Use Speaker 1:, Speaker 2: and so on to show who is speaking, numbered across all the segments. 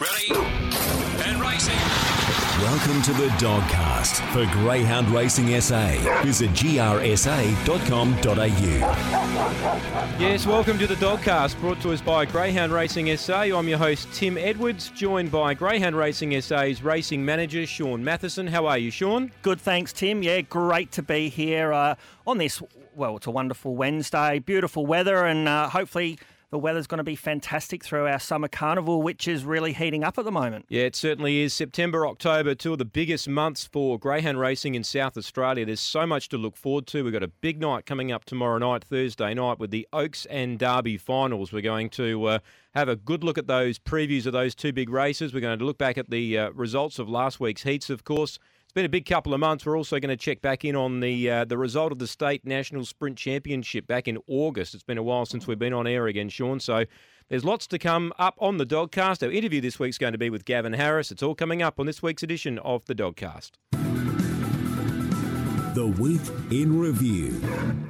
Speaker 1: Ready and racing.
Speaker 2: Welcome to the Dogcast for Greyhound Racing SA. Visit grsa.com.au.
Speaker 3: Yes, welcome to the Dogcast, brought to us by Greyhound Racing SA. I'm your host, Tim Edwards, joined by Greyhound Racing SA's racing manager, Shaun Mathieson. How are you, Shaun?
Speaker 4: Good, thanks, Tim. Yeah, great to be here uh, on this. Well, it's a wonderful Wednesday, beautiful weather, and uh, hopefully the weather's going to be fantastic through our summer carnival, which is really heating up at the moment.
Speaker 3: Yeah, it certainly is. September, October, two of the biggest months for greyhound racing in South Australia. There's so much to look forward to. We've got a big night coming up tomorrow night, Thursday night, with the Oaks and Derby finals. We're going to uh, have a good look at those previews of those two big races. We're going to look back at the uh, results of last week's heats, of course. It's been a big couple of months. We're also going to check back in on the uh, the result of the state national sprint championship back in August. It's been a while since we've been on air again, Shaun. So there's lots to come up on the Dogcast. Our interview this week's going to be with Gavin Harris. It's all coming up on this week's edition of the Dogcast.
Speaker 2: The Week in Review.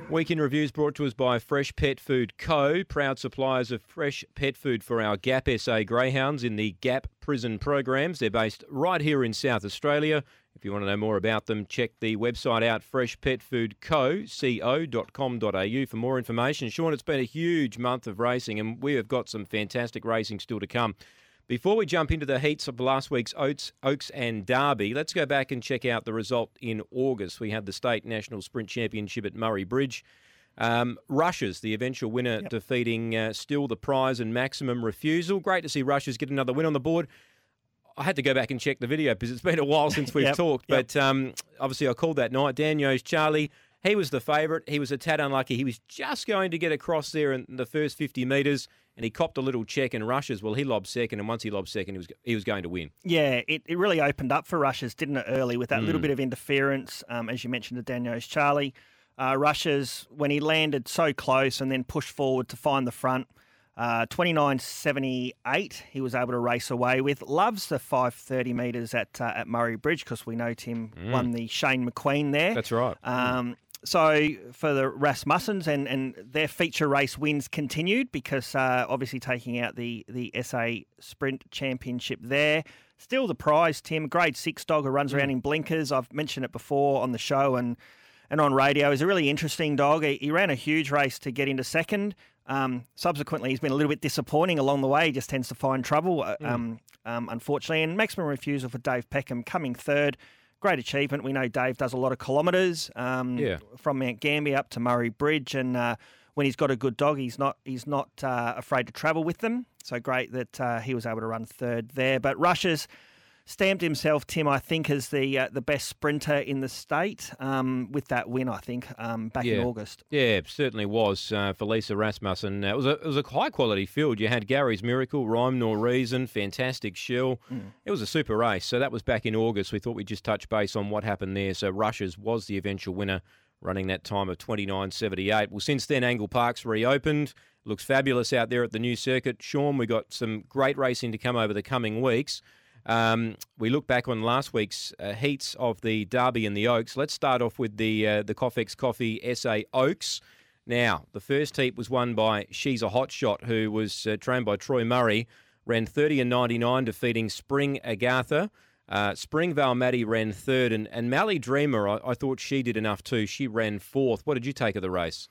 Speaker 3: Week in Review is brought to us by Fresh Pet Food Co., proud suppliers of fresh pet food for our GAP SA Greyhounds in the GAP prison programs. They're based right here in South Australia. If you want to know more about them, check the website out, freshpetfoodco.com.au for more information. Shaun, it's been a huge month of racing, and we have got some fantastic racing still to come. Before we jump into the heats of last week's Oaks, Oaks and Derby, let's go back and check out the result in August. We had the State National Sprint Championship at Murray Bridge. Um, Rushes, the eventual winner,
Speaker 4: Yep.
Speaker 3: defeating uh, Still the Prize and Maximum Refusal. Great to see Rushes get another win on the board. I had to go back and check the video because it's been a while since we've
Speaker 4: Yep,
Speaker 3: talked.
Speaker 4: yep.
Speaker 3: But um, obviously, I called that night. Daniels Charlie, he was the favourite. He was a tad unlucky. He was just going to get across there in the first 50 metres, and he copped a little check and rushes. Well, he lobbed second, and once he lobbed second, he was he was going to win.
Speaker 4: Yeah, it, it really opened up for rushes, didn't it, early with that
Speaker 3: Mm.
Speaker 4: little bit of interference, um, as you mentioned, to Daniels Charlie. Uh, Rushers, when he landed so close and then pushed forward to find the front, uh, 29.78 he was able to race away with. Loves the 530 metres at uh, at Murray Bridge because we know Tim won the Shane McQueen there.
Speaker 3: Mm. That's right.
Speaker 4: Um, so for the Rasmussens and, and their feature race wins continued because uh, obviously taking out the the SA Sprint Championship there. Still the prize, Tim. Grade six dog who runs around in blinkers. I've mentioned it before on the show and and on radio. He's a really interesting dog. He, he ran a huge race to get into second. Um, subsequently, he's been a little bit disappointing along the way. He just tends to find trouble, uh, um, um, unfortunately. And maximum refusal for Dave Peckham coming third. Great achievement. We know Dave does a lot of kilometres um,
Speaker 3: Yeah.
Speaker 4: from Mount Gambier up to Murray Bridge, and uh, when he's got a good dog, he's not he's not uh, afraid to travel with them. So great that uh, he was able to run third there. But Rushers stamped himself, Tim, I think, as the uh, the best sprinter in the state um, with that win. I think um, back in August.
Speaker 3: Yeah, certainly was uh, for Lisa Rasmussen. Uh, it was a it was a high quality field. You had Gary's Miracle, Rhyme Nor Reason, Fantastic Shill. It was a super race. So that was back in August. We thought we'd just touch base on what happened there. So Rushes was the eventual winner, running that time of twenty nine seventy eight. Well, since then, Angle Park's reopened. Looks fabulous out there at the new circuit. Shaun, we got some great racing to come over the coming weeks. Um, we look back on last week's uh, heats of the Derby and the Oaks. Let's start off with the uh, the Coffex Coffee SA Oaks. Now, the first heat was won by She's a Hot Shot, who was uh, trained by Troy Murray, ran 30 and 99, defeating Spring Agatha. Uh, Springvale Maddie ran third, and, and Mally Dreamer, I, I thought she did enough too. She ran fourth. What did you take of the race?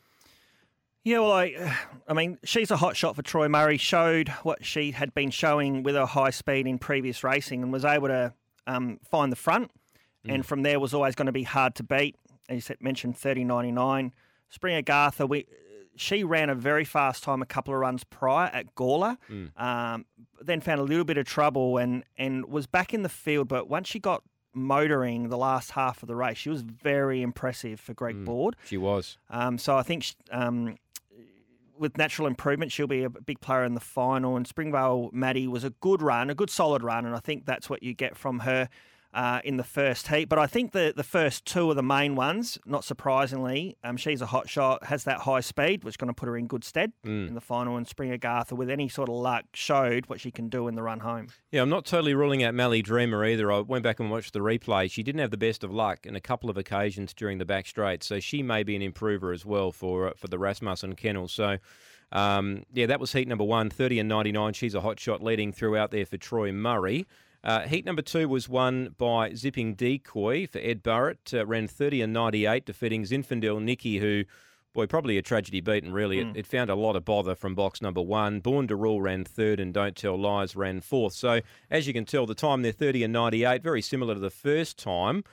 Speaker 4: Yeah, well, I, I mean, she's a hot shot for Troy Murray. Showed what she had been showing with her high speed in previous racing, and was able to um, find the front. And from there, was always going to be hard to beat. As you said, mentioned thirty ninety nine. Spring Agatha, we she ran a very fast time a couple of runs prior at Gawler. Um, then found a little bit of trouble and and was back in the field. But once she got motoring the last half of the race, she was very impressive for Greg Board.
Speaker 3: She was.
Speaker 4: Um, so I think sh- um, with natural improvement, she'll be a big player in the final. And Springvale Maddie was a good run, a good solid run, and I think that's what you get from her. Uh, in the first heat, but I think the the first two are the main ones. Not surprisingly, um, she's a hot shot, has that high speed, which is going to put her in good stead in the final. And Spring Agatha, with any sort of luck, showed what she can do in the run home.
Speaker 3: Yeah, I'm not totally ruling out Mally Dreamer either. I went back and watched the replay. She didn't have the best of luck in a couple of occasions during the back straight, so she may be an improver as well for uh, for the Rasmussen kennel. So Um, yeah, that was heat number one, 30 and 99. She's a hot shot leading throughout there for Troy Murray. Uh, heat number two was won by Zipping Decoy for Ed Barrett. Uh, ran 30 and 98, defeating Zinfandel Nikki, who, boy, probably a tragedy beaten, really.
Speaker 4: Mm.
Speaker 3: It, it, found a lot of bother from box number one. Born to Rule ran third, and Don't Tell Lies ran fourth. So, as you can tell, the time there, 30 and 98, very similar to the first time.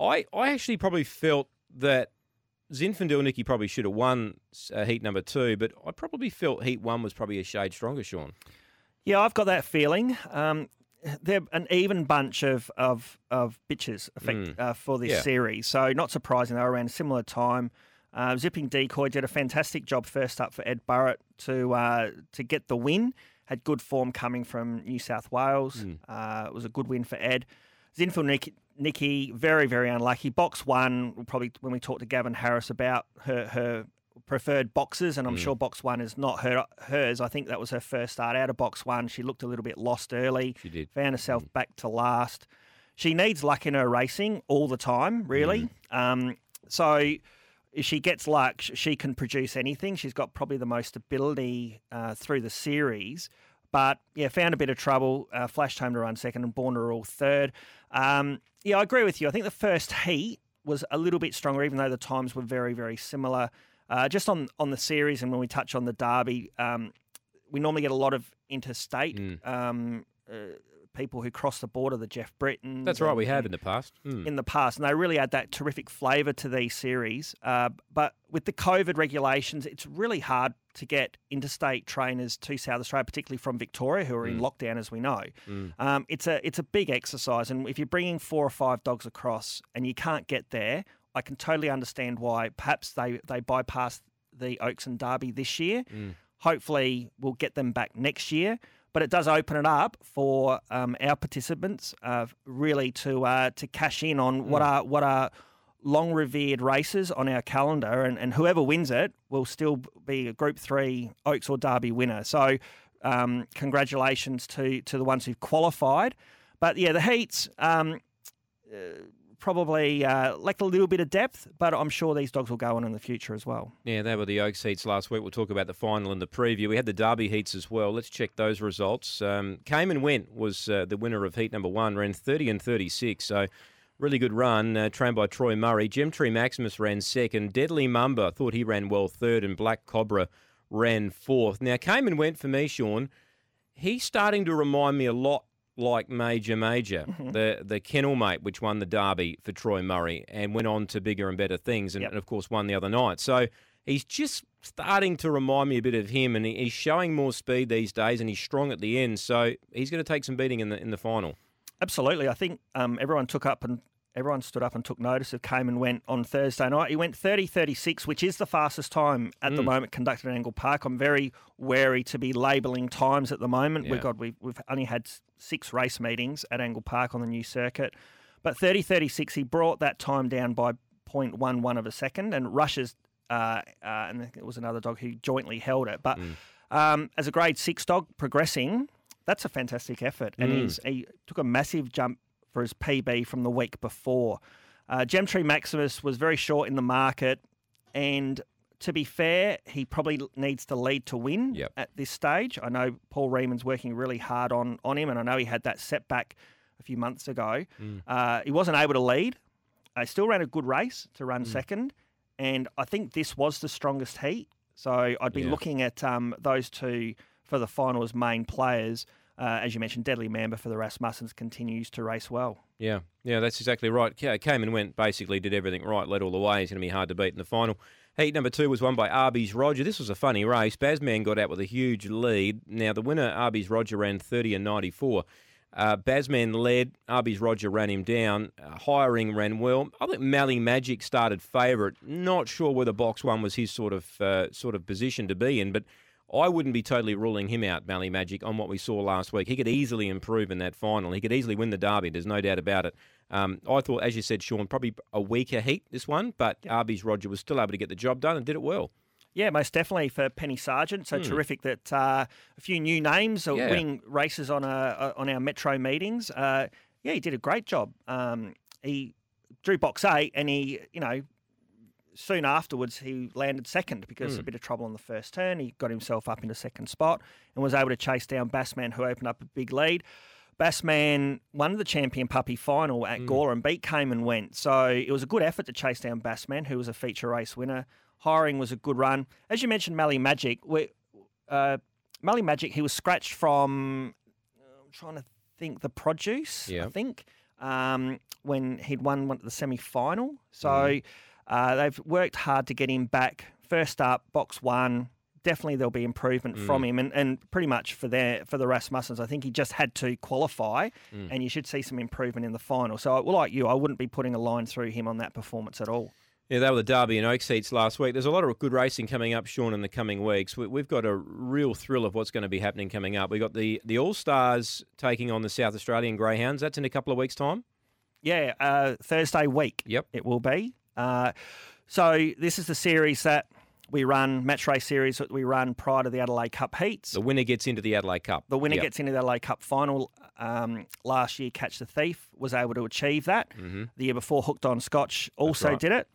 Speaker 3: I, I actually probably felt that Zinfandel Nikki probably should have won uh, heat number two, but I probably felt heat one was probably a shade stronger, Shaun.
Speaker 4: Yeah, I've got that feeling. Um, they're an even bunch of of, of bitches effect,
Speaker 3: Mm.
Speaker 4: uh, for this
Speaker 3: Yeah.
Speaker 4: series. So not surprising they were around a similar time. Uh, Zipping Decoy did a fantastic job first up for Ed Barrett to uh, to get the win. Had good form coming from New South Wales.
Speaker 3: Mm.
Speaker 4: Uh, it was a good win for Ed. Zinfil Nick, Nikki, very very unlucky. Box one, probably when we talked to Gavin Harris about her her preferred boxes, and I'm
Speaker 3: Mm.
Speaker 4: sure box one is not her hers. I think that was her first start out of box one. She looked a little bit lost early.
Speaker 3: She did.
Speaker 4: Found herself back to last. She needs luck in her racing all the time, really. Um, so if she gets luck, she can produce anything. She's got probably the most ability uh, through the series. But yeah, found a bit of trouble. Uh, flashed home to run second and Born Rule third. Um, yeah, I agree with you. I think the first heat was a little bit stronger, even though the times were very, very similar. Uh, just on on the series, and when we touch on the derby, um, we normally get a lot of interstate
Speaker 3: Mm.
Speaker 4: um, uh, people who cross the border, the Jeff Britton.
Speaker 3: That's right, we have in the past. Mm.
Speaker 4: in the past, and they really add that terrific flavour to these series. Uh, but with the COVID regulations, it's really hard to get interstate trainers to South Australia, particularly from Victoria, who are in lockdown, as we know.
Speaker 3: Mm.
Speaker 4: Um, it's a it's a big exercise, and if you're bringing four or five dogs across and you can't get there, I can totally understand why. Perhaps they they bypass the Oaks and Derby this year.
Speaker 3: Mm.
Speaker 4: Hopefully, we'll get them back next year. But it does open it up for um, our participants uh, really to uh, to cash in on what are what are long revered races on our calendar, and, and whoever wins it will still be a Group Three Oaks or Derby winner. So, um, congratulations to to the ones who've qualified. But yeah, the heats. Um, uh, Probably uh, lacked a little bit of depth, but I'm sure these dogs will go on in the future as well.
Speaker 3: Yeah, they were the Oaks heats last week. We'll talk about the final and the preview. We had the Derby heats as well. Let's check those results. Um, Came and Went was uh, the winner of heat number one, ran 30 and 36. So really good run, uh, trained by Troy Murray. Gemtree Maximus ran second. Deadly Mamba thought he ran well third, and Black Cobra ran fourth. Now, Came and Went for me, Shaun. He's starting to remind me a lot like Major Major,
Speaker 4: Mm-hmm.
Speaker 3: the the kennel mate, which won the Derby for Troy Murray and went on to bigger and better things, and,
Speaker 4: Yep.
Speaker 3: and of course won the other night. So he's just starting to remind me a bit of him, and he- he's showing more speed these days, and he's strong at the end. So he's going to take some beating in the in the final.
Speaker 4: Absolutely. I think um, everyone took up and everyone stood up and took notice of Came and went on Thursday night. He went 30 36, which is the fastest time at the moment conducted at Angle Park. I'm very wary to be labelling times at the moment.
Speaker 3: Yeah.
Speaker 4: We've got we've, we've only had six race meetings at Angle Park on the new circuit. But 30 36, he brought that time down by 0.11 of a second and rushes. Uh, uh, and it was another dog who jointly held it. But um, as a grade six dog progressing, that's a fantastic effort. And
Speaker 3: Mm.
Speaker 4: he's, he took a massive jump for his PB from the week before. Uh, Gemtree Maximus was very short in the market. And to be fair, he probably needs to lead to win
Speaker 3: Yep.
Speaker 4: at this stage. I know Paul Reeman's working really hard on, on him, and I know he had that setback a few months ago.
Speaker 3: Mm.
Speaker 4: Uh, he wasn't able to lead. He still ran a good race to
Speaker 3: Mm.
Speaker 4: run second. And I think this was the strongest heat. So I'd be
Speaker 3: Yeah.
Speaker 4: looking at um, those two for the final as main players. Uh, as you mentioned, Deadly Mamba for the Rasmussens continues to race well.
Speaker 3: Yeah, yeah, that's exactly right. Ca- Came and went, basically did everything right, led all the way. He's going to be hard to beat in the final. Heat number two was won by Arby's Roger. This was a funny race. Bazman got out with a huge lead. Now, the winner, Arby's Roger, ran 30 and 94. Uh, Bazman led. Arby's Roger ran him down. Uh, Hiring ran well. I think Mally Magic started favourite. Not sure whether box one was his sort of uh, sort of position to be in, but I wouldn't be totally ruling him out, Mally Magic, on what we saw last week. He could easily improve in that final. He could easily win the derby. There's no doubt about it. Um, I thought, as you said, Shaun, probably a weaker heat this one, but Arby's Roger was still able to get the job done and did it well.
Speaker 4: Yeah, most definitely for Penny Sargent. So terrific that uh, a few new names are.
Speaker 3: Yeah.
Speaker 4: winning races on a, on our metro meetings. Uh, yeah, he did a great job. Um, he drew box eight, and he, you know, soon afterwards, he landed second because
Speaker 3: Hmm.
Speaker 4: a bit of trouble on the first turn. He got himself up into second spot and was able to chase down Bassman, who opened up a big lead. Bassman won the champion puppy final
Speaker 3: Hmm.
Speaker 4: at Gawler and beat Came and went. So it was a good effort to chase down Bassman, who was a feature race winner. Hiring was a good run. As you mentioned, Mally Magic. We, uh, Mally Magic, he was scratched from, I'm trying to think, the produce,
Speaker 3: Yeah.
Speaker 4: I think, um, when he'd won one, the semi final. So
Speaker 3: Mm-hmm.
Speaker 4: Uh, they've worked hard to get him back. First up, box one. Definitely there'll be improvement
Speaker 3: Mm.
Speaker 4: from him, and, and pretty much for their for the Rasmussens, I think he just had to qualify,
Speaker 3: Mm.
Speaker 4: and you should see some improvement in the final. So, well, like you, I wouldn't be putting a line through him on that performance at all.
Speaker 3: Yeah, they were the Derby and Oaks heats last week. There's a lot of good racing coming up, Shaun, in the coming weeks. We, we've got a real thrill of what's going to be happening coming up. We've got the, the All Stars taking on the South Australian Greyhounds. That's in a couple of weeks' time.
Speaker 4: Yeah, uh, Thursday week.
Speaker 3: Yep.
Speaker 4: it will be. Uh, so this is the series that we run, match race series that we run prior to the Adelaide Cup heats.
Speaker 3: The winner gets into the Adelaide Cup.
Speaker 4: The winner
Speaker 3: Yep.
Speaker 4: gets into the LA Cup final. Um, last year, Catch the Thief was able to achieve that. The year before, Hooked on Scotch also
Speaker 3: Mm-hmm. right.
Speaker 4: did it.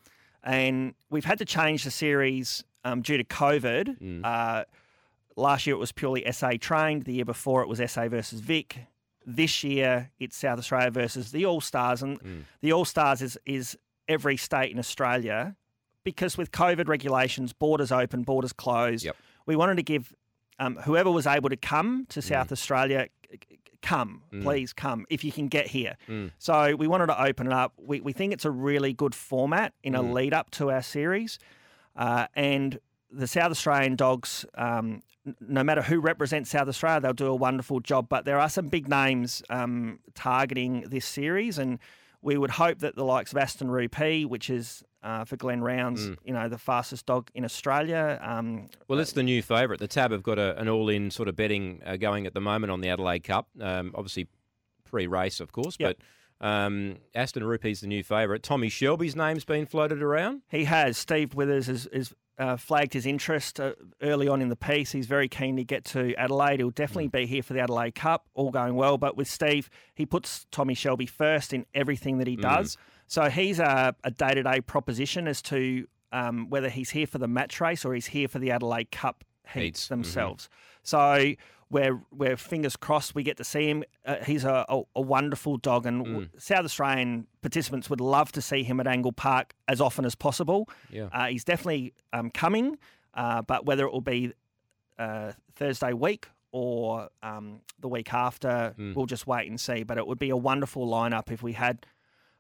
Speaker 4: And we've had to change the series um, due to COVID.
Speaker 3: Mm.
Speaker 4: Uh, last year, it was purely SA trained. The year before, it was SA versus Vic. This year, it's South Australia versus the All Stars. And
Speaker 3: Mm.
Speaker 4: the All Stars is, is every state in Australia because with COVID regulations, borders open, borders closed.
Speaker 3: Yep.
Speaker 4: We wanted to give um, whoever was able to come
Speaker 3: Mm.
Speaker 4: to South Australia, c- c- come, please come if you can get here.
Speaker 3: Mm.
Speaker 4: So we wanted to open it up. We, we think it's a really good format in
Speaker 3: Mm.
Speaker 4: a lead up to our series. Uh, and the South Australian dogs, um, no matter who represents South Australia, they'll do a wonderful job. But there are some big names um, targeting this series, and we would hope that the likes of Aston Rupee, which is uh, for Glenn Rounds,
Speaker 3: Mm.
Speaker 4: you know, the fastest dog in Australia. Um,
Speaker 3: Well, it's the new favourite. The Tab have got a, an all-in sort of betting uh, going at the moment on the Adelaide Cup. Um, obviously, pre-race, of course,
Speaker 4: Yep.
Speaker 3: but um, Aston Rupee's the new favourite. Tommy Shelby's name's been floated around.
Speaker 4: He has. Steve Withers has, has uh, flagged his interest uh, early on in the piece. He's very keen to get to Adelaide. He'll definitely be here for the Adelaide Cup, all going well. But with Steve, he puts Tommy Shelby first in everything that he does. So he's a, a day-to-day proposition as to um, whether he's here for the match race or he's here for the Adelaide Cup heats,
Speaker 3: Heats, mhm.
Speaker 4: themselves. So we're, we're fingers crossed we get to see him. Uh, he's a, a, a wonderful dog, and w- South Australian participants would love to see him at Angle Park as often as possible.
Speaker 3: Yeah.
Speaker 4: Uh, he's definitely um, coming, uh, but whether it will be uh, Thursday week or um, the week after, we'll just wait and see. But it would be a wonderful lineup if we had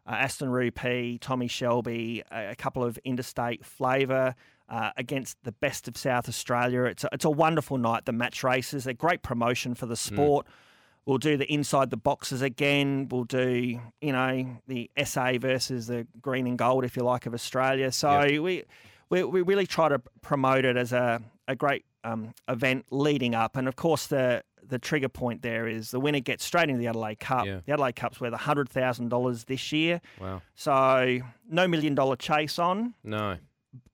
Speaker 4: uh, Aston Rupee, Tommy Shelby, a, a couple of interstate flavour. Uh, against the best of South Australia. It's a, it's a wonderful night. The match races, they're great promotion for the sport. We'll do the inside the boxes again. We'll do, you know, the SA versus the green and gold, if you like, of Australia. So we, we we really try to promote it as a, a great um, event leading up. And of course, the the trigger point there is the winner gets straight into the Adelaide Cup.
Speaker 3: Yeah.
Speaker 4: The Adelaide Cup's worth hundred thousand dollars this year.
Speaker 3: Wow.
Speaker 4: So no million dollar chase on.
Speaker 3: No.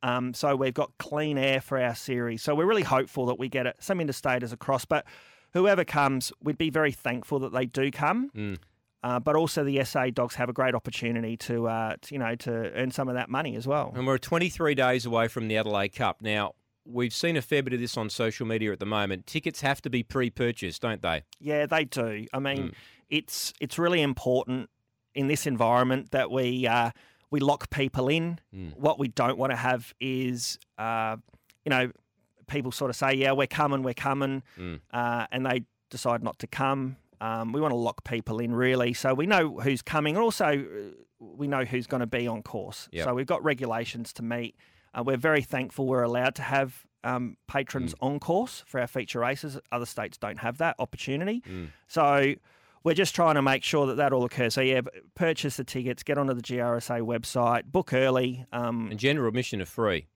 Speaker 4: Um, so we've got clean air for our series. So we're really hopeful that we get it, some interstaters across. But whoever comes, we'd be very thankful that they do come.
Speaker 3: Mm.
Speaker 4: Uh, but also the SA dogs have a great opportunity to, uh, to, you know, to earn some of that money as well.
Speaker 3: And we're 23 days away from the Adelaide Cup. Now, we've seen a fair bit of this on social media at the moment. Tickets have to be pre-purchased, don't they?
Speaker 4: Yeah, they do. I mean,
Speaker 3: Mm.
Speaker 4: it's it's really important in this environment that we uh, we lock people in.
Speaker 3: Mm.
Speaker 4: What we don't want to have is, uh, you know, people sort of say, "Yeah, we're coming, we're coming,"
Speaker 3: Mm.
Speaker 4: uh, and they decide not to come. Um, we want to lock people in really, so we know who's coming, and also uh, we know who's going to be on course.
Speaker 3: Yep.
Speaker 4: So we've got regulations to meet. Uh, we're very thankful we're allowed to have um, patrons
Speaker 3: Mm.
Speaker 4: on course for our feature races. Other states don't have that opportunity.
Speaker 3: Mm.
Speaker 4: So we're just trying to make sure that that all occurs. So yeah, purchase the tickets, get onto the GRSA website, book early. Um,
Speaker 3: And general admission are free.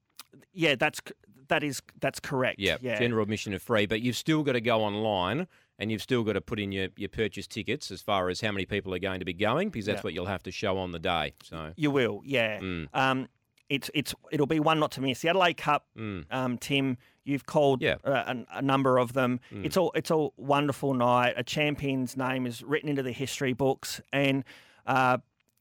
Speaker 4: yeah, that's that is that's correct.
Speaker 3: Yeah,
Speaker 4: yeah.
Speaker 3: general admission are free, but you've still got to go online and you've still got to put in your, your purchase tickets as far as how many people are going to be going because that's
Speaker 4: Yeah.
Speaker 3: what you'll have to show on the day. So,
Speaker 4: You will, yeah.
Speaker 3: Mm.
Speaker 4: Um, it's it's it'll be one not to miss. The Adelaide Cup,
Speaker 3: mm,
Speaker 4: um, Tim, you've called
Speaker 3: Yeah.
Speaker 4: uh, a, a number of them.
Speaker 3: Mm.
Speaker 4: It's all it's a wonderful night. A champion's name is written into the history books, and uh,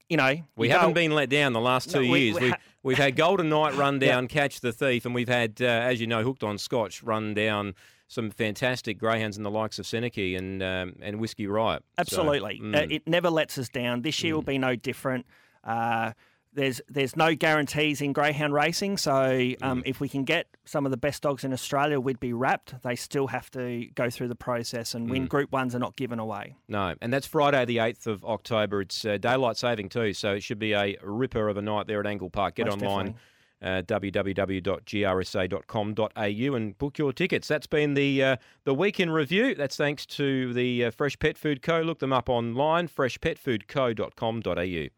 Speaker 4: you know,
Speaker 3: We
Speaker 4: you
Speaker 3: haven't
Speaker 4: go-
Speaker 3: been let down the last two
Speaker 4: No, we-
Speaker 3: years.
Speaker 4: we
Speaker 3: We,
Speaker 4: ha-
Speaker 3: we've had Golden Knight run down, Catch the Thief, and we've had, uh, as you know, Hooked on Scotch run down some fantastic greyhounds and the likes of Seneca and um, and Whiskey Riot. So,
Speaker 4: Absolutely.
Speaker 3: mm,
Speaker 4: Uh, it never lets us down. This year will be no different. Uh, there's there's no guarantees in greyhound racing, so um, if we can get some of the best dogs in Australia, we'd be wrapped. They still have to go through the process and win. Group ones are not given away.
Speaker 3: no, and that's Friday the eighth of October. It's uh, daylight saving too, so it should be a ripper of a night there at Angle Park. Get
Speaker 4: Most
Speaker 3: online. Uh, www.grsa.com.au and book your tickets. That's been the uh, the week in review. That's thanks to the uh, Fresh Pet Food Co. Look them up online, freshpetfoodco.com.au.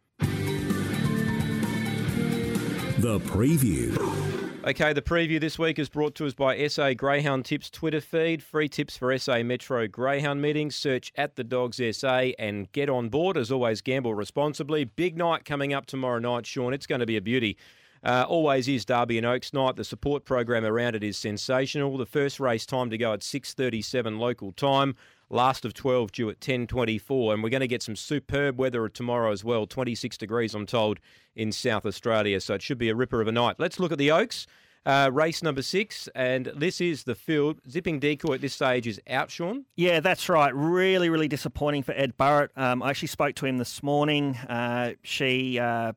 Speaker 2: The preview.
Speaker 3: Okay, the preview this week is brought to us by SA Greyhound Tips Twitter feed. Free tips for SA Metro Greyhound meetings. Search at the Dogs SA and get on board. As always, gamble responsibly. Big night coming up tomorrow night, Shaun. It's going to be a beauty. Uh, always is Derby and Oaks night. The support program around it is sensational. The first race time to go at 6:37 local time. Last of 12 due at 10:24, and we're going to get some superb weather tomorrow as well. 26 degrees, I'm told, in South Australia. So it should be a ripper of a night. Let's look at the Oaks. Uh, race number six, and this is the field. Zipping Decoy at this stage is out, Shaun.
Speaker 4: Yeah, that's right. Really, really disappointing for Ed Barrett. Um, I actually spoke to him this morning. Uh, she uh,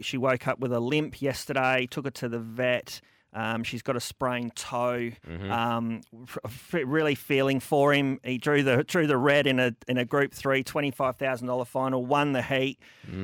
Speaker 4: she woke up with a limp yesterday. Took her to the vet. Um, she's got a sprained toe. Um, f- really feeling for him. He drew the drew the red in a in a Group Three twenty five thousand dollar final. Won the heat.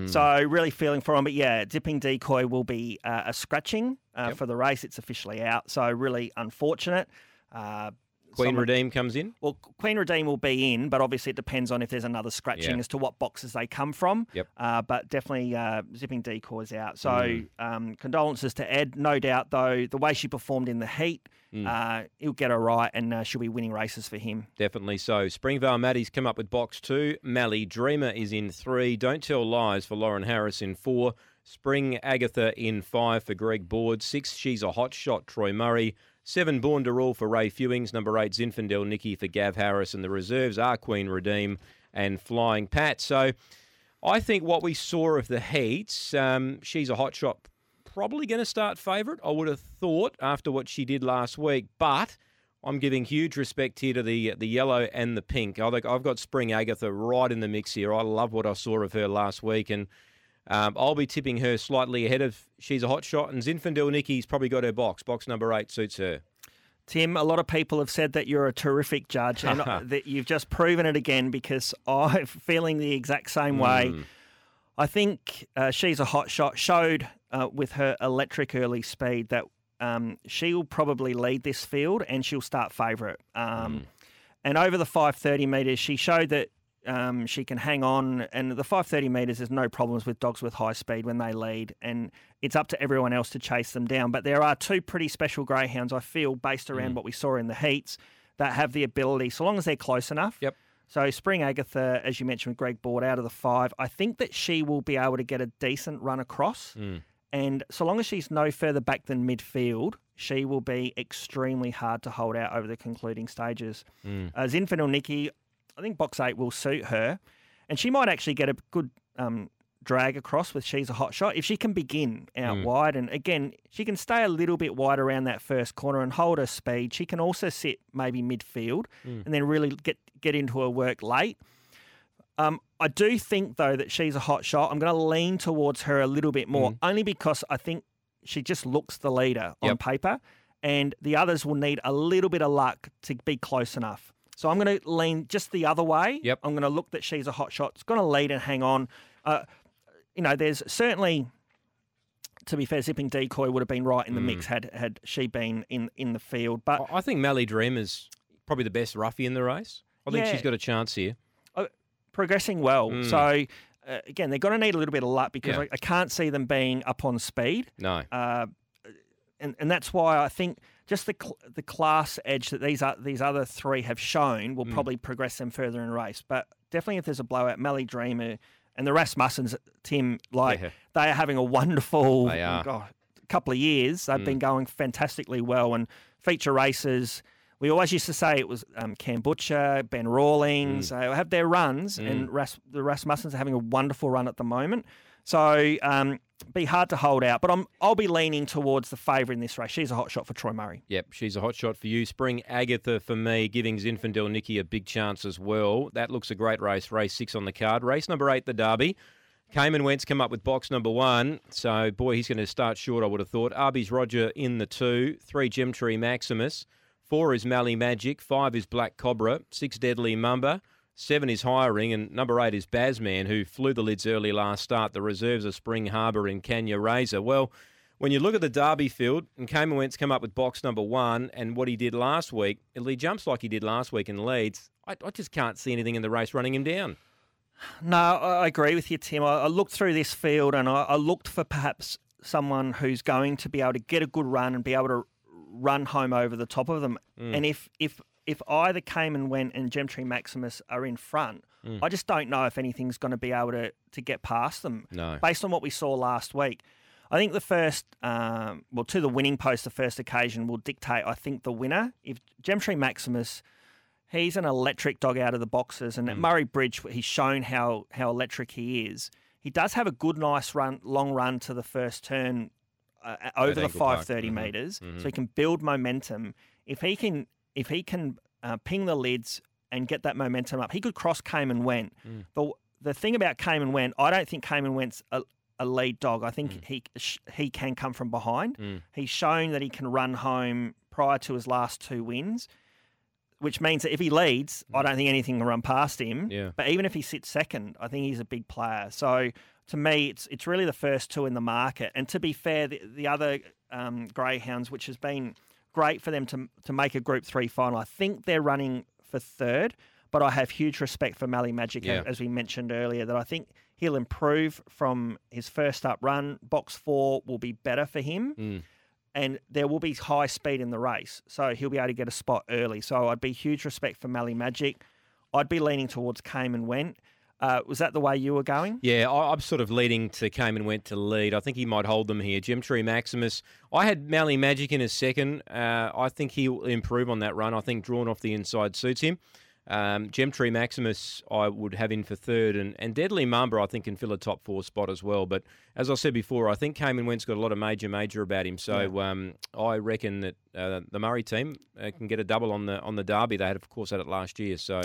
Speaker 4: So really feeling for him. But yeah, zipping decoy will be uh, a scratching uh, for the race. It's officially out. So really unfortunate. Uh,
Speaker 3: Queen
Speaker 4: someone-
Speaker 3: Redeem comes in.
Speaker 4: well, Queen Redeem will be in, but obviously it depends on if there's another scratching
Speaker 3: Yeah.
Speaker 4: as to what boxes they come from.
Speaker 3: Yep.
Speaker 4: Uh, but definitely uh, zipping decoys out. So
Speaker 3: Mm.
Speaker 4: um, condolences to Ed. No doubt, though, the way she performed in the heat,
Speaker 3: Mm.
Speaker 4: uh, he'll get her right and uh, she'll be winning races for him.
Speaker 3: Definitely so. Springvale Maddie's come up with box two. Mally Dreamer is in three. Don't Tell Lies for Lauren Harris in four. Spring Agatha in five for Greg Board. Six, She's a Hot Shot, Troy Murray. Seven, Born to Rule for Ray Fewings. Number eight, Zinfandel Nikki for Gav Harris. And the reserves are Queen Redeem and Flying Pat. So I think what we saw of the heats, um, She's a Hot Shot, probably going to start favourite. I would have thought after what she did last week. But I'm giving huge respect here to the the yellow and the pink. I think I've got Spring Agatha right in the mix here. I love what I saw of her last week, and um, I'll be tipping her slightly ahead of She's a Hot Shot. And Zinfandel Nikki's probably got her box. Box number eight suits her.
Speaker 4: Tim, a lot of people have said that you're a terrific judge and that you've just proven it again because I'm feeling the exact same way.
Speaker 3: Hmm.
Speaker 4: I think uh, she's a hot shot. Showed uh, with her electric early speed that um, she'll probably lead this field and she'll start favourite. Um, And over the 530 metres, she showed that um, she can hang on. And the 530 metres, there's no problems with dogs with high speed when they lead. And it's up to everyone else to chase them down. But there are two pretty special greyhounds, I feel, based around what we saw in the heats, that have the ability, so long as they're close enough.
Speaker 3: Yep.
Speaker 4: So Spring Agatha, as you mentioned with Greg Board, out of the five, I think that she will be able to get a decent run across. And so long as she's no further back than midfield, she will be extremely hard to hold out over the concluding stages. Uh, Zinfandel Nikki, I think box eight will suit her, and she might actually get a good um, drag across with she's a hot shot if she can begin out wide. And again, she can stay a little bit wide around that first corner and hold her speed. She can also sit maybe midfield and then really get get into her work late. Um, I do think though that she's a hot shot. I'm going to lean towards her a little bit more, only because I think she just looks the leader on paper, and the others will need a little bit of luck to be close enough. So I'm going to lean just the other way.
Speaker 3: Yep.
Speaker 4: I'm going to look that she's a hot shot. It's going to lead and hang on. Uh, you know, there's certainly, to be fair, zipping decoy would have been right in the mix had had she been in in the field. But
Speaker 3: I think Mally Dream is probably the best roughie in the race. I think
Speaker 4: Yeah.
Speaker 3: she's got a chance here.
Speaker 4: progressing well. So uh, again, they're going to need a little bit of luck because
Speaker 3: Yeah.
Speaker 4: I, I can't see them being up on speed,
Speaker 3: No.
Speaker 4: uh, and and that's why I think just the cl- the class edge that these are, these other three have shown will mm. probably progress them further in race. But definitely, if there's a blowout, Mally Dreamer and the Rasmussens, Tim, like
Speaker 3: Yeah.
Speaker 4: they are having a wonderful
Speaker 3: oh,
Speaker 4: God, couple of years. They've mm. been going fantastically well and feature races. We always used to say it was um, Cam Butcher, Ben Rawlings. Mm. They have their runs, and Ras- the Rasmussens are having a wonderful run at the moment. So um, be hard to hold out, but I'm I'll be leaning towards the favourite in this race. She's a hot shot for Troy Murray.
Speaker 3: Yep, she's a hot shot for you. Spring Agatha for me, giving Zinfandel Nikki a big chance as well. That looks a great race. Race six on the card. Race number eight, the Derby. Came and Went's come up with box number one. So, boy, he's going to start short, I would have thought. Arby's Roger in the two. Three, Gemtree Maximus. Four is Mally Magic. Five is Black Cobra. Six, Deadly Mamba. Seven is Hiring. And number eight is Bazman, who flew the lids early last start. The reserves are Spring Harbour and Kenya Razor. Well, when you look at the Derby field, and Came and Went's come up with box number one, and what he did last week, if he jumps like he did last week in Leeds, I, I just can't see anything in the race running him down.
Speaker 4: No, I agree with you, Tim. I, I looked through this field and I, I looked for perhaps someone who's going to be able to get a good run and be able to run home over the top of them.
Speaker 3: Mm.
Speaker 4: And if if if either Came and Went and Gemtree Maximus are in front,
Speaker 3: Mm.
Speaker 4: I just don't know if anything's going to be able to to get past them.
Speaker 3: No.
Speaker 4: Based on what we saw last week, I think the first, um, well, to the winning post, the first occasion will dictate. I think the winner. If Gemtree Maximus he's an electric dog out of the boxes. And at Murray Bridge, he's shown how how electric he is. He does have a good, nice run, long run to the first turn uh, over the
Speaker 3: Angle Park.
Speaker 4: five thirty
Speaker 3: Mhm.
Speaker 4: meters,
Speaker 3: Mhm.
Speaker 4: so he can build momentum. If he can, if he can uh, ping the lids and get that momentum up, he could cross Came and Went.
Speaker 3: Mm.
Speaker 4: The the thing about Came and Went, I don't think Came and Went's a, a lead dog. I think
Speaker 3: Mm.
Speaker 4: he sh- he can come from behind.
Speaker 3: Mm.
Speaker 4: He's shown that he can run home prior to his last two wins, which means that if he leads, I don't think anything can run past him.
Speaker 3: Mm. Yeah.
Speaker 4: But even if he sits second, I think he's a big player. So to me, it's it's really the first two in the market. And to be fair, the, the other um, greyhounds, which has been great for them to to make a Group Three final, I think they're running for third. But I have huge respect for Mally Magic,
Speaker 3: Yeah.
Speaker 4: as we mentioned earlier, that I think he'll improve from his first up run. Box four will be better for him
Speaker 3: Mm.
Speaker 4: and there will be high speed in the race. So he'll be able to get a spot early. So I'd be huge respect for Mally Magic. I'd be leaning towards Came and Went. Uh, was that the way you were going?
Speaker 3: Yeah, I, I'm sort of leading to Came and Went to lead. I think he might hold them here. Gemtree Maximus. I had Mally Magic in his second. Uh, I think he'll improve on that run. I think drawn off the inside suits him. Um, Gemtree Maximus, I would have in for third, and, and Deadly Mamba, I think, can fill a top four spot as well. But as I said before, I think Came and Went's got a lot of major, major about him. So um, I reckon that uh, the Murray team uh, can get a double on the on the Derby. They had, of course, had it last year. So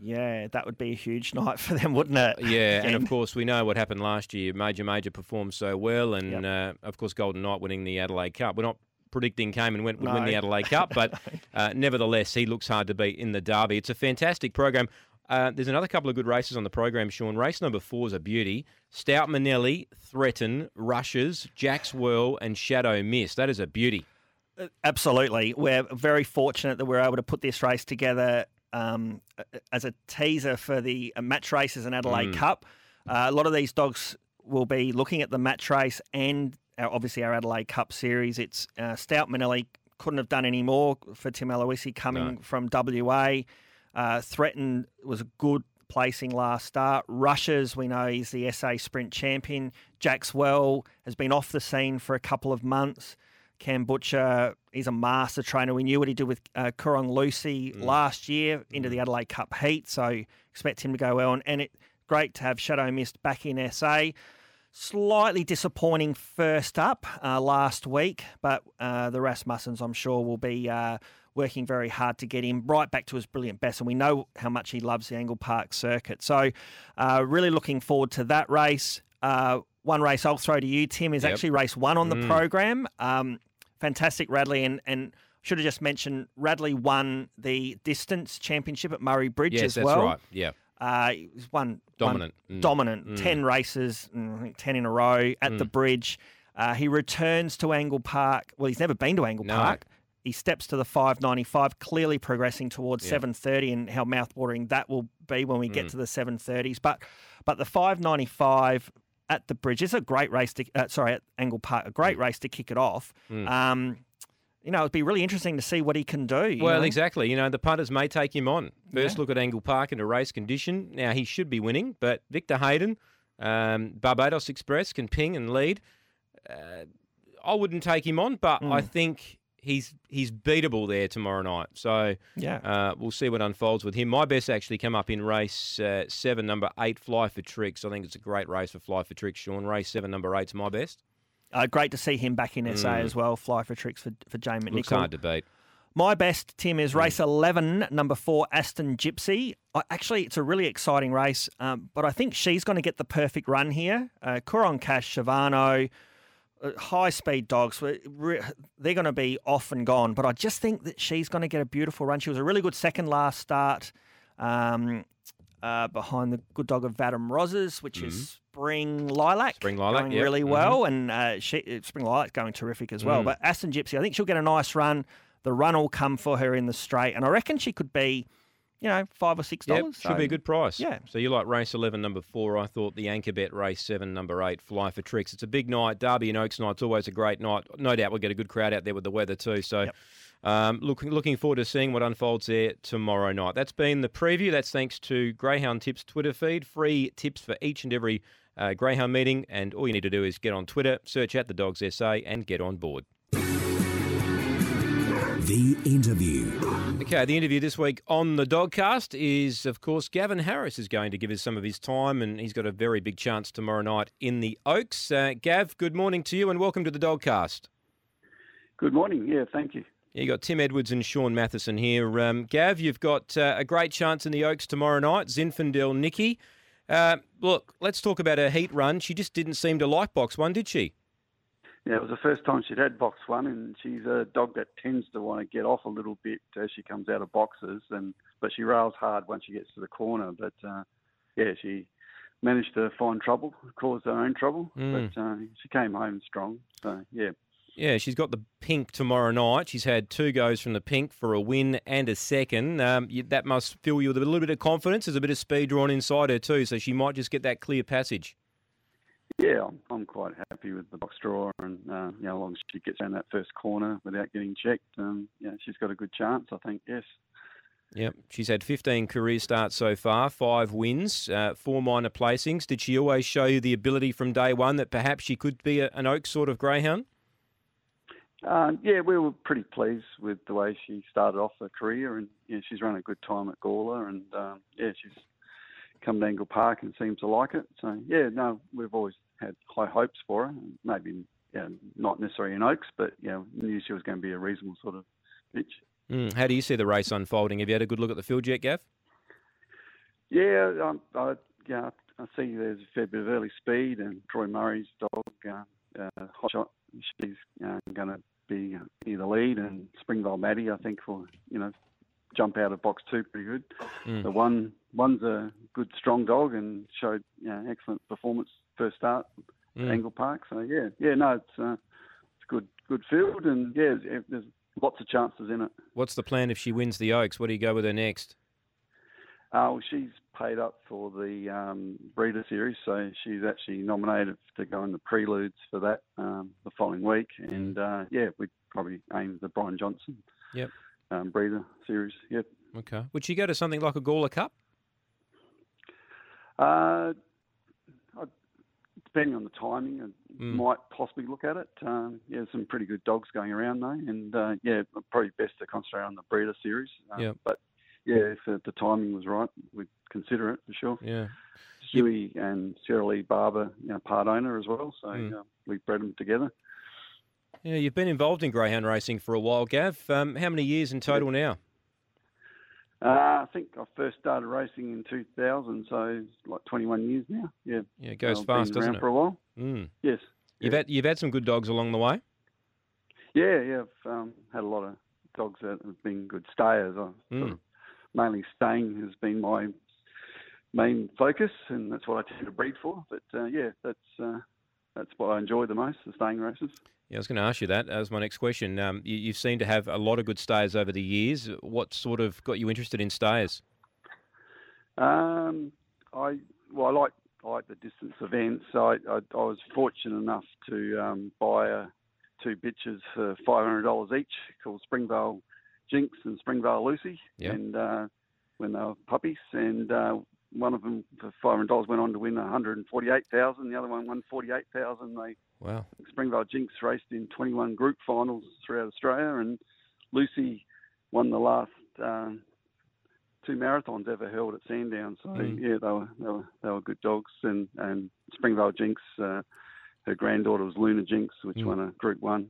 Speaker 4: Yeah, that would be a huge night for them, wouldn't it?
Speaker 3: yeah, and of course we know what happened last year. Major Major performed so well, and uh, of course Golden Knight winning the Adelaide Cup. We're not predicting Came and Went would win the Adelaide Cup, but uh, nevertheless he looks hard to beat in the Derby. It's a fantastic program. Uh, there's another couple of good races on the program, Shaun. Race number four is a beauty. Stout Manelli, Threaten, Rushes, Jack's Whirl, and Shadow Mist. That is a beauty.
Speaker 4: Absolutely. We're very fortunate that we're able to put this race together um, as a teaser for the uh, match races in Adelaide
Speaker 3: Mm.
Speaker 4: Cup. Uh, a lot of these dogs will be looking at the match race and our, obviously our Adelaide Cup series. It's uh, Stout Manelli couldn't have done any more for Tim Aloisi coming
Speaker 3: No.
Speaker 4: from WA. Uh, Threaten was a good placing last start. Rushes, we know he's the SA Sprint champion. Jackswell has been off the scene for a couple of months. Cam Butcher, he's a master trainer. We knew what he did with uh, Kurong Lucy last year into the Adelaide Cup heat, so expect him to go well. And, and it great to have Shadow Mist back in SA. Slightly disappointing first up uh, last week, but uh, the Rasmussens, I'm sure, will be uh, working very hard to get him right back to his brilliant best. And we know how much he loves the Angle Park circuit. So, uh, really looking forward to that race. Uh, one race I'll throw to you, Tim, is
Speaker 3: Yep.
Speaker 4: actually race one on the
Speaker 3: Mm.
Speaker 4: program. Um, fantastic Radley, and, and should have just mentioned Radley won the distance championship at Murray Bridge
Speaker 3: Yes,
Speaker 4: as well.
Speaker 3: Yes, that's right. Yeah,
Speaker 4: Uh, he was one
Speaker 3: Dominant.
Speaker 4: one-
Speaker 3: Mm.
Speaker 4: dominant.
Speaker 3: Mm.
Speaker 4: Ten races, mm, ten in a row at the bridge. Uh, he returns to Angle Park. Well, he's never been to Angle
Speaker 3: No.
Speaker 4: Park. He steps to the 595, clearly progressing towards
Speaker 3: Yeah.
Speaker 4: 730, and how mouthwatering that will be when we get
Speaker 3: Mm.
Speaker 4: to the 730s. But but the 595 at the bridge It's a great race to uh, sorry at Angle Park, a great race to kick it off.
Speaker 3: Mm.
Speaker 4: Um, you know, it'd be really interesting to see what he can do.
Speaker 3: Well,
Speaker 4: know?
Speaker 3: exactly. You know, the punters may take him on. First
Speaker 4: Yeah.
Speaker 3: look at Angle Park into race condition. Now, he should be winning, but Victor Hayden, um, Barbados Express can ping and lead. Uh, I wouldn't take him on, but I
Speaker 4: Mm.
Speaker 3: think he's he's beatable there tomorrow night. So
Speaker 4: Yeah.
Speaker 3: uh, we'll see what unfolds with him. My best actually come up in race uh, seven, number eight, Fly for Tricks. I think it's a great race for Fly for Tricks. Shaun, race seven, number eight's my best.
Speaker 4: Uh, great to see him back in SA as well. Fly for tricks for, for Jane
Speaker 3: Mm. Looks
Speaker 4: McNichol.
Speaker 3: hard to beat.
Speaker 4: My best, Tim, is race 11, number four, Aston Gypsy. I, actually, it's a really exciting race, um, but I think she's going to get the perfect run here. Uh, Coron Cash, Shavano, high speed dogs, they're going to be off and gone, but I just think that she's going to get a beautiful run. She was a really good second last start um, uh, behind the good dog of Vadam Roses, which is Spring Lilac.
Speaker 3: Mm-hmm. Spring Lilac,
Speaker 4: going
Speaker 3: yep.
Speaker 4: really
Speaker 3: Mhm.
Speaker 4: well, and uh, she, Spring Lilac going terrific as well.
Speaker 3: Mm.
Speaker 4: But Aston Gypsy, I think she'll get a nice run. The run will come for her in the straight, and I reckon she could be, you know, five or six
Speaker 3: Yep,
Speaker 4: dollars.
Speaker 3: should be a good price.
Speaker 4: yeah.
Speaker 3: So you like race 11, number four. I thought the anchor bet race seven, number eight, Fly for Tricks. It's a big night. Derby and Oaks night's always a great night. No doubt we'll get a good crowd out there with the weather too. So
Speaker 4: Yep.
Speaker 3: um, looking looking forward to seeing what unfolds there tomorrow night. That's been the preview. That's thanks to Greyhound Tips Twitter feed. Free tips for each and every uh, Greyhound meeting. And all you need to do is get on Twitter, search out the Dogs SA, and get on board.
Speaker 2: The interview.
Speaker 3: Okay, the interview this week on the Dogcast is, of course, Gavin Harris is going to give us some of his time, and he's got a very big chance tomorrow night in the Oaks. Uh, Gav, good morning to you, and welcome to the Dogcast.
Speaker 5: Good morning. Yeah, thank you.
Speaker 3: You got Tim Edwards and Shaun Mathieson here. Um, Gav, you've got uh, a great chance in the Oaks tomorrow night. Zinfandel Nikki. Uh, look, let's talk about her heat run. She just didn't seem to like box one, did she?
Speaker 5: Yeah, it was the first time she'd had box one, and she's a dog that tends to want to get off a little bit as she comes out of boxes, and but she rails hard once she gets to the corner. But uh, yeah, she managed to find trouble, cause her own trouble,
Speaker 3: Mm.
Speaker 5: but uh, she came home strong. So yeah,
Speaker 3: Yeah, she's got the pink tomorrow night. She's had two goes from the pink for a win and a second. Um, that must fill you with a little bit of confidence. There's a bit of speed drawn inside her too, so she might just get that clear passage.
Speaker 5: Yeah, I'm, I'm quite happy with the box draw, and uh, you know, as long as she gets around that first corner without getting checked, um, yeah, she's got a good chance. I think yes.
Speaker 3: Yep, she's had 15 career starts so far, five wins, uh, four minor placings. Did she always show you the ability from day one that perhaps she could be a, an Oak sort of greyhound?
Speaker 5: Um, yeah, we were pretty pleased with the way she started off her career, and yeah, she's run a good time at Gawler, and um, yeah, she's come to Angle Park and seems to like it. So yeah, no, we've always had high hopes for her. Maybe yeah, not necessarily in Oaks, but yeah, knew she was going to be a reasonable sort of pitch.
Speaker 3: Mm, how do you see the race unfolding? Have you had a good look at the field yet, Gav?
Speaker 5: Yeah, um, I, yeah, I see there's a fair bit of early speed, and Troy Murray's dog, uh, uh, Hot Shot, she's uh, going to be near the lead, and Springvale Maddie, I think, will you know jump out of box two pretty good.
Speaker 3: Mm.
Speaker 5: The one one's a good strong dog and showed you know, excellent performance first start at
Speaker 3: Mm.
Speaker 5: Angle Park. So yeah, yeah, no, it's uh, it's good good field, and yeah, there's, there's lots of chances in it.
Speaker 3: What's the plan if she wins the Oaks? What do you go with her next?
Speaker 5: Uh, well, she's paid up for the um, breeder series, so she's actually nominated to go in the preludes for that um, the following week. And uh, yeah, we'd probably aim the Brian Johnson
Speaker 3: Yep.
Speaker 5: um, breeder series. Yep.
Speaker 3: Okay. Would she go to something like a Gawler Cup?
Speaker 5: Uh, depending on the timing, I
Speaker 3: Mm.
Speaker 5: might possibly look at it. Um, yeah, some pretty good dogs going around though, and uh, yeah, probably best to concentrate on the breeder series. Um,
Speaker 3: Yep.
Speaker 5: But yeah, if uh, the timing was right, we'd consider it for sure.
Speaker 3: Yeah.
Speaker 5: Stewie and Sarah Lee Barber, you know, part owner as well. So
Speaker 3: Mm.
Speaker 5: uh, we bred them together.
Speaker 3: Yeah, you've been involved in greyhound racing for a while, Gav. Um, how many years in total now?
Speaker 5: Uh, I think I first started racing in 2000, so it's like 21 years now. Yeah,
Speaker 3: Yeah, it goes
Speaker 5: I've
Speaker 3: fast, doesn't
Speaker 5: around
Speaker 3: it?
Speaker 5: for a while.
Speaker 3: Mm.
Speaker 5: Yes.
Speaker 3: You've
Speaker 5: Yeah.
Speaker 3: had you've had some good dogs along the way.
Speaker 5: Yeah, yeah. I've um, had a lot of dogs that have been good stayers. I
Speaker 3: Mm.
Speaker 5: sort of mainly staying has been my main focus, and that's what I tend to breed for. But uh, yeah, that's uh, that's what I enjoy the most, the staying races.
Speaker 3: Yeah, I was going to ask you that. That was my next question. Um, you, you seem to have a lot of good stayers over the years. What sort of got you interested in stayers?
Speaker 5: Um, I well, I like I like the distance events. So I, I, I was fortunate enough to um, buy uh, two bitches for five hundred dollars each, called Springvale Jinx and Springvale Lucy,
Speaker 3: Yeah.
Speaker 5: and uh, when they were puppies, and uh, one of them for five hundred dollars went on to win one hundred and forty-eight thousand. The other one won forty-eight thousand. They
Speaker 3: Wow.
Speaker 5: Springvale Jinx raced in twenty-one group finals throughout Australia, and Lucy won the last uh, two marathons ever held at Sandown. So
Speaker 3: Mm.
Speaker 5: yeah, they were, they were they were good dogs, and and Springvale Jinx. Uh, her granddaughter was Luna Jinx, which
Speaker 3: Mm.
Speaker 5: won a Group One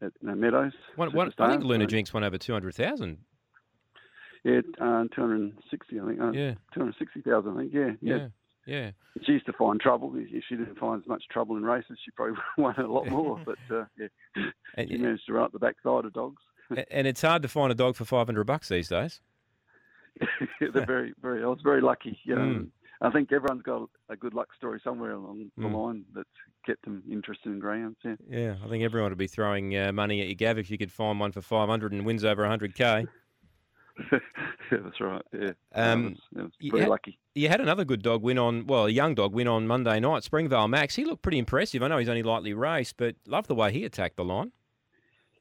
Speaker 5: at uh, Meadows.
Speaker 3: One, one, I think Luna
Speaker 5: So,
Speaker 3: Jinx won over 200,000.
Speaker 5: Yeah, uh, 260, I think. Uh,
Speaker 3: Yeah.
Speaker 5: 260,000, I think. Yeah, yeah,
Speaker 3: Yeah. Yeah.
Speaker 5: She used to find trouble. If she didn't find as much trouble in races, she probably won a lot more. But uh, yeah,
Speaker 3: And,
Speaker 5: she managed to run up the backside of dogs.
Speaker 3: and it's hard to find a dog for 500 bucks these days.
Speaker 5: They're very, very. I was very lucky. You know,
Speaker 3: Mm.
Speaker 5: I think everyone's got a good luck story somewhere along the
Speaker 3: Mm.
Speaker 5: line that's kept them interested in greyhounds. Yeah.
Speaker 3: Yeah, I think everyone would be throwing uh, money at you, Gav, if you could find one for 500 and wins over 100k.
Speaker 5: Yeah, that's right. Yeah,
Speaker 3: Um,
Speaker 5: I was, was
Speaker 3: you
Speaker 5: very
Speaker 3: had-
Speaker 5: lucky.
Speaker 3: You had another good dog win on, well, a young dog win on Monday night, Springvale Max. He looked pretty impressive. I know he's only lightly raced, but love the way he attacked the line.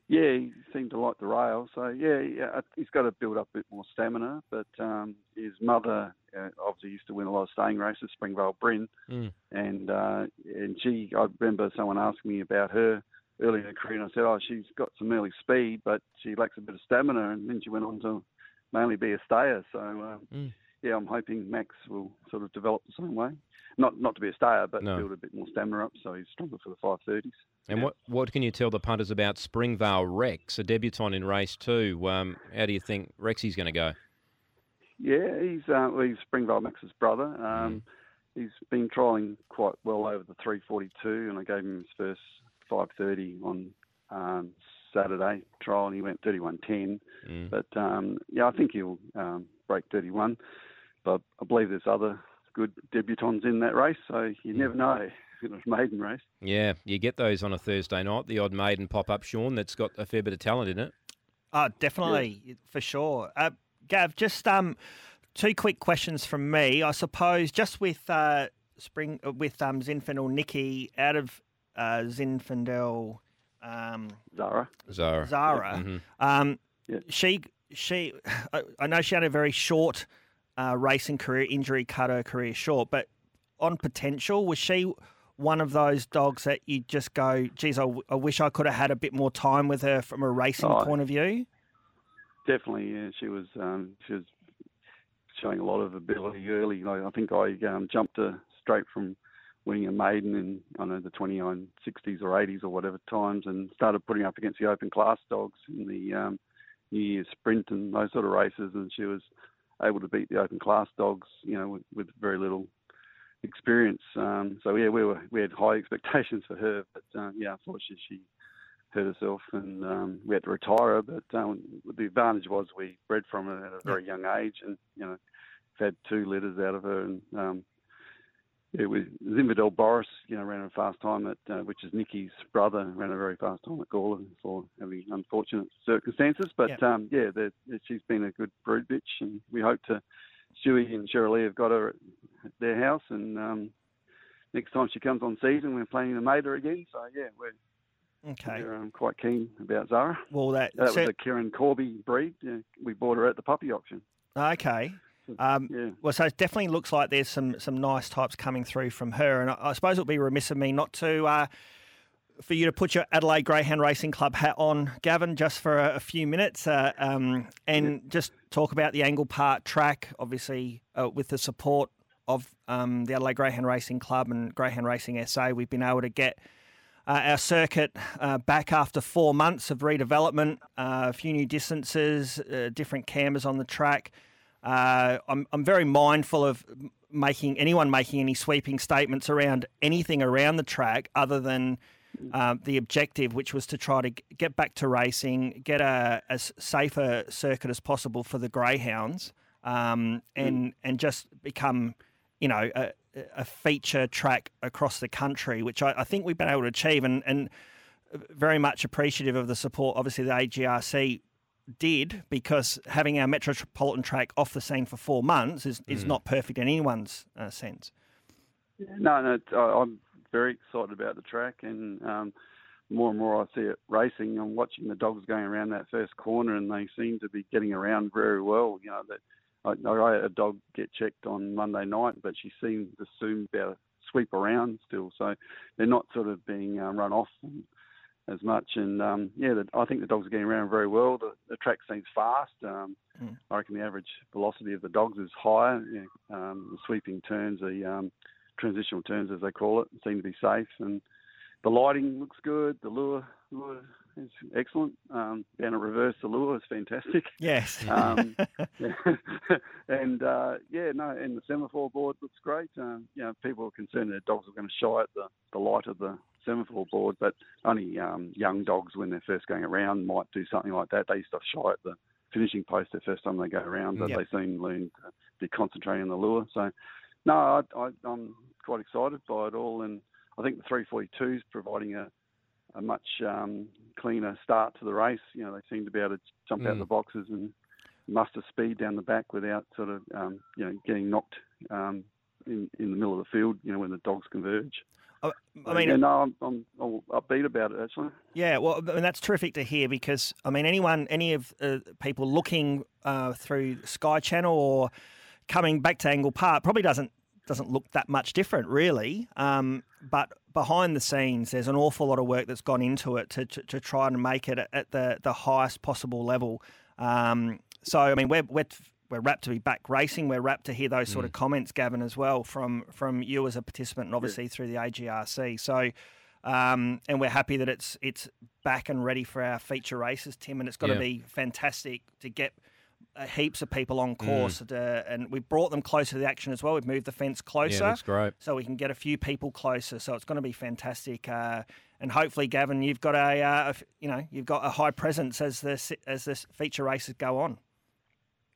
Speaker 5: Yeah, he seemed to like the rail. So yeah, yeah he's got to build up a bit more stamina. But um, his mother uh, obviously used to win a lot of staying races, Springvale Bryn,
Speaker 3: Mm.
Speaker 5: and uh, and she. I remember someone asking me about her early in her career, and I said, oh, she's got some early speed, but she lacks a bit of stamina. And then she went on to mainly be a stayer. So um,
Speaker 3: Mm.
Speaker 5: yeah, I'm hoping Max will sort of develop the same way. Not not to be a stayer, but
Speaker 3: No.
Speaker 5: build a bit more stamina up, so he's stronger for the 530s.
Speaker 3: And
Speaker 5: Yeah.
Speaker 3: what, what can you tell the punters about Springvale Rex, a debutant in race two? Um, how do you think Rexy's going to go?
Speaker 5: Yeah, he's uh, well, he's Springvale Max's brother. Um, He's been trialling quite well over the 342, and I gave him his first 530 on um, Saturday trial, and he went 31.10.
Speaker 3: Mm.
Speaker 5: But um, yeah, I think he'll um, break 31. But I believe there's other good debutants in that race, so you never know. It's a maiden race.
Speaker 3: Yeah, you get those on a Thursday night, the odd maiden pop up, Shaun, that's got a fair bit of talent in it.
Speaker 4: Oh, definitely, for sure. Uh, Gav, just um, two quick questions from me. I suppose just with uh, spring uh, with um, Zinfandel Nikki out of uh, Zinfandel um,
Speaker 5: Zara.
Speaker 3: Zara.
Speaker 4: Zara.
Speaker 3: Mhm.
Speaker 4: Um,
Speaker 5: Yeah.
Speaker 4: She she I, I know she had a very short uh, racing career. Injury cut her career short, but on potential, was she one of those dogs that you just go, geez, I, w- I wish I could have had a bit more time with her from a racing
Speaker 5: Oh,
Speaker 4: point of view?
Speaker 5: Definitely, yeah. She was um, she was showing a lot of ability early. Like, I think I um, jumped her straight from winning a maiden in I don't know the 29 60s or 80s or whatever times, and started putting up against the open class dogs in the um, New Year's sprint and those sort of races, and she was able to beat the open class dogs, you know, with, with very little experience. Um, so yeah, we were we had high expectations for her, but uh, yeah, unfortunately she hurt herself and um, we had to retire her. But um, the advantage was we bred from her at a very young age, and you know, had two litters out of her, and um, yeah, we Zinfandel Boris, you know, ran a fast time at uh, which is Nikki's brother, ran a very fast time at Gawler for having unfortunate circumstances. But
Speaker 4: Yep.
Speaker 5: um, yeah, the, the, she's been a good brood bitch, and we hope to. Stewie and Cheryl Lee have got her at their house, and um, next time she comes on season, we're planning to mate her again. So yeah, we're,
Speaker 4: Okay.
Speaker 5: we're um, quite keen about Zara.
Speaker 4: Well, that,
Speaker 5: That
Speaker 4: cer-
Speaker 5: was a Kieran Corby breed. Yeah, we bought her at the puppy auction.
Speaker 4: okay. Um,
Speaker 5: Yeah.
Speaker 4: Well, so it definitely looks like there's some some nice types coming through from her, and I, I suppose it would be remiss of me not to uh, for you to put your Adelaide Greyhound Racing Club hat on, Gavin, just for a, a few minutes, uh, um, and just talk about the Angle Park track, obviously uh, with the support of um, the Adelaide Greyhound Racing Club and Greyhound Racing SA, we've been able to get. Uh, our circuit uh, back after four months of redevelopment, uh, a few new distances, uh, different cameras on the track. Uh, I'm, I'm very mindful of making anyone making any sweeping statements around anything around the track other than uh, the objective, which was to try to get back to racing, get a as safer circuit as possible for the greyhounds, um, and and just become, you know, a, a feature track across the country, which I, I think we've been able to achieve, and and very much appreciative of the support. Obviously, the AGRC did because having our metropolitan track off the scene for four months is, is not perfect in anyone's uh, sense.
Speaker 5: No, no, I- I'm very excited about the track, and um, more and more I see it racing. I'm watching the dogs going around that first corner, and they seem to be getting around very well. You know that I, I had a dog get checked on Monday night, but she seemed to soon be able to sweep around still. So they're not sort of being um, run off as much. And um, yeah, the, I think the dogs are getting around very well. The, the track seems fast. Um, mm. I reckon the average velocity of the dogs is higher. You know, um, the sweeping turns, the um, transitional turns as they call it, seem to be safe. And the lighting looks good. The lure, lure is excellent. Um, down to reverse the lure is fantastic.
Speaker 4: Yes.
Speaker 5: um, and uh, yeah, no, and the semaphore board looks great. Um, you know, people are concerned that dogs are going to shy at the, the light of the semaphore board, but only um, young dogs when they're first going around might do something like that. They used to shy at the finishing post the first time they go around, but yep. they seem learn to be concentrating on the lure. So, no, I, I, I'm quite excited by it all, and I think the 342 is providing a a much um, cleaner start to the race. You know, they seem to be able to jump mm. out of the boxes and muster speed down the back without sort of um, you know getting knocked um, in in the middle of the field. You know, when the dogs converge. I mean, yeah, no, I'm, I'm, I'm, upbeat about it actually.
Speaker 4: Yeah, well, I mean, that's terrific to hear because I mean, anyone, any of uh, people looking uh, through Sky Channel or coming back to Angle Park probably doesn't doesn't look that much different, really. Um, but behind the scenes, there's an awful lot of work that's gone into it to, to, to try and make it at the, the highest possible level. Um, so, I mean, we're, we're, we're rapt to be back racing. We're rapt to hear those sort mm. of comments, Gavin, as well, from, from you as a participant and obviously yeah. through the AGRC. So, um, and we're happy that it's it's back and ready for our feature races, Tim. And it's got yeah. to be fantastic to get – heaps of people on mm. course, mm. to, and we brought them closer to the action as well. We've moved the fence closer,
Speaker 3: yeah, that's great.
Speaker 4: So we can get a few people closer. So it's going to be fantastic. Uh, and hopefully, Gavin, you've got a, uh, you know you've got a high presence as this as this feature races go on.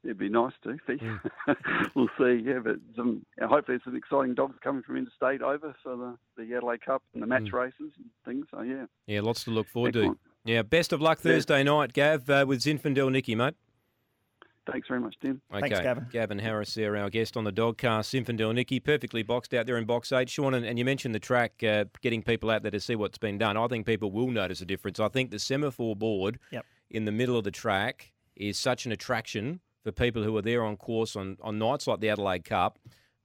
Speaker 5: It'd be nice to see. Mm. we'll see. Yeah, but some, hopefully, some exciting dogs coming from interstate over for the, the Adelaide Cup and the match mm. races and things. So yeah,
Speaker 3: yeah, lots to look forward Excellent. to. Yeah, best of luck Thursday yeah. night, Gav, uh, with Zinfandel Nikki, mate.
Speaker 5: Thanks very much, Tim.
Speaker 4: Okay. Thanks, Gavin.
Speaker 3: Gavin Harris there, our guest on the Dogcast. Zinfandel Nikki, perfectly boxed out there in box eight. Shaun, and, and you mentioned the track, uh, getting people out there to see what's been done. I think people will notice a difference. I think the semaphore board
Speaker 4: yep.
Speaker 3: in the middle of the track is such an attraction for people who are there on course on, on nights like the Adelaide Cup.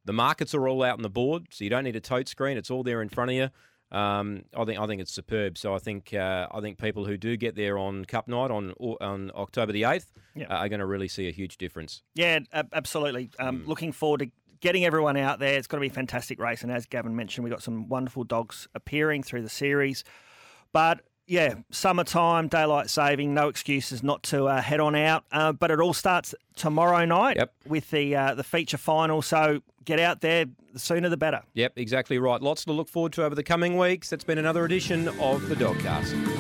Speaker 3: The markets are all out on the board, so you don't need a tote screen. It's all there in front of you. Um, I think I think it's superb. So I think uh, I think people who do get there on Cup night on on October the eighth uh, are going to really see a huge difference.
Speaker 4: Yeah, absolutely. Um, mm. Looking forward to getting everyone out there. It's going to be a fantastic race, and as Gavin mentioned, we've got some wonderful dogs appearing through the series. But yeah, summertime, daylight saving, no excuses not to uh, head on out. Uh, but it all starts tomorrow night
Speaker 3: yep.
Speaker 4: with the uh, the feature final. So get out there, the sooner the better.
Speaker 3: Yep, exactly right. Lots to look forward to over the coming weeks. That's been another edition of the Dogcast.